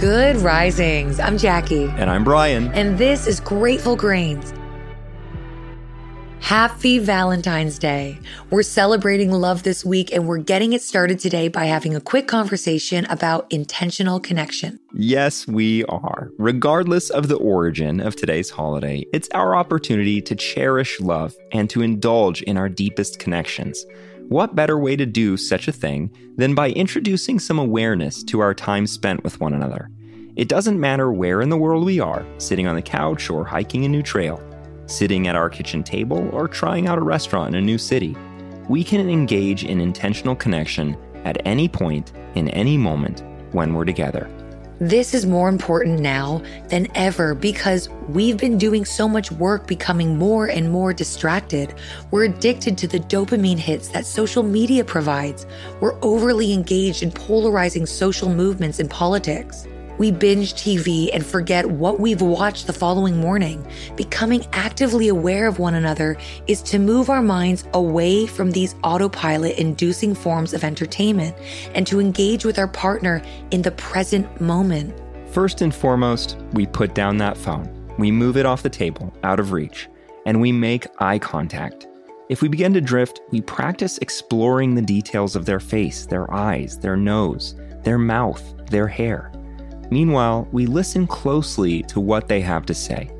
Good risings. I'm Jackie. And I'm Brian. And this is Grateful Grains. Happy Valentine's Day. We're celebrating love this week and we're getting it started today by having a quick conversation about intentional connection. Yes, we are. Regardless of the origin of today's holiday, it's our opportunity to cherish love and to indulge in our deepest connections. What better way to do such a thing than by introducing some awareness to our time spent with one another? It doesn't matter where in the world we are, sitting on the couch or hiking a new trail, sitting at our kitchen table or trying out a restaurant in a new city. We can engage in intentional connection at any point, in any moment, when we're together. This is more important now than ever because we've been doing so much work becoming more and more distracted. We're addicted to the dopamine hits that social media provides. We're overly engaged in polarizing social movements and politics. We binge TV and forget what we've watched the following morning. Becoming actively aware of one another is to move our minds away from these autopilot inducing forms of entertainment and to engage with our partner in the present moment. First and foremost, we put down that phone. We move it off the table, out of reach, and we make eye contact. If we begin to drift, we practice exploring the details of their face, their eyes, their nose, their mouth, their hair. Meanwhile, we listen closely to what they have to say.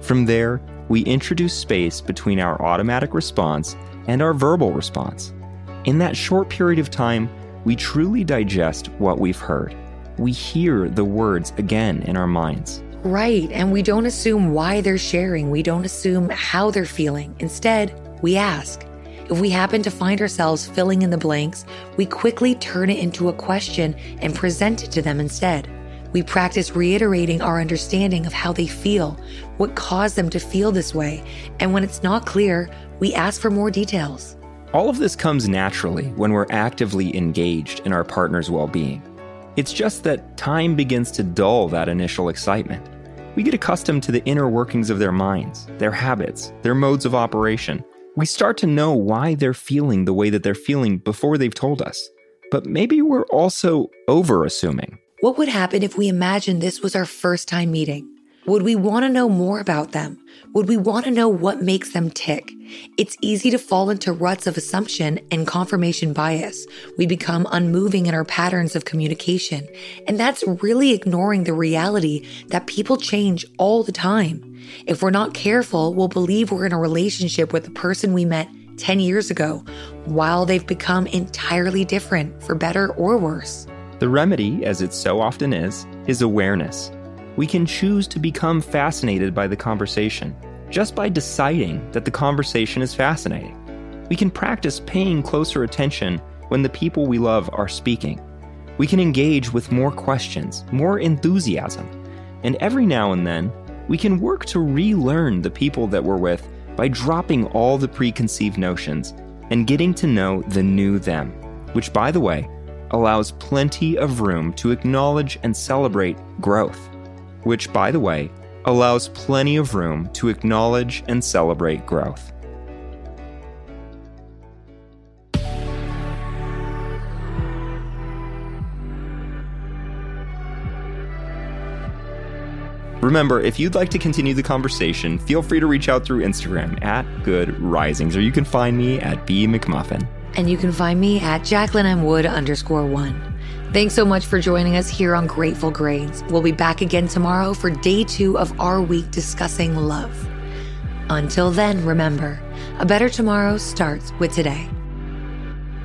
From there, we introduce space between our automatic response and our verbal response. In that short period of time, we truly digest what we've heard. We hear the words again in our minds. Right, and we don't assume why they're sharing. We don't assume how they're feeling. Instead, we ask. If we happen to find ourselves filling in the blanks, we quickly turn it into a question and present it to them instead. We practice reiterating our understanding of how they feel, what caused them to feel this way, and when it's not clear, we ask for more details. All of this comes naturally when we're actively engaged in our partner's well being. It's just that time begins to dull that initial excitement. We get accustomed to the inner workings of their minds, their habits, their modes of operation. We start to know why they're feeling the way that they're feeling before they've told us. But maybe we're also over assuming. What would happen if we imagined this was our first time meeting? Would we want to know more about them? Would we want to know what makes them tick? It's easy to fall into ruts of assumption and confirmation bias. We become unmoving in our patterns of communication. And that's really ignoring the reality that people change all the time. If we're not careful, we'll believe we're in a relationship with the person we met 10 years ago, while they've become entirely different for better or worse. The remedy, as it so often is, is awareness. We can choose to become fascinated by the conversation just by deciding that the conversation is fascinating. We can practice paying closer attention when the people we love are speaking. We can engage with more questions, more enthusiasm, and every now and then, we can work to relearn the people that we're with by dropping all the preconceived notions and getting to know the new them, which, by the way, allows plenty of room to acknowledge and celebrate growth, which, by the way, allows plenty of room to acknowledge and celebrate growth. Remember, if you'd like to continue the conversation, feel free to reach out through Instagram at Good Risings, or you can find me at B McMuffin. And you can find me at Jacqueline M. Wood underscore one. Thanks so much for joining us here on Grateful Grains. We'll be back again tomorrow for day two of our week discussing love. Until then, remember, a better tomorrow starts with today.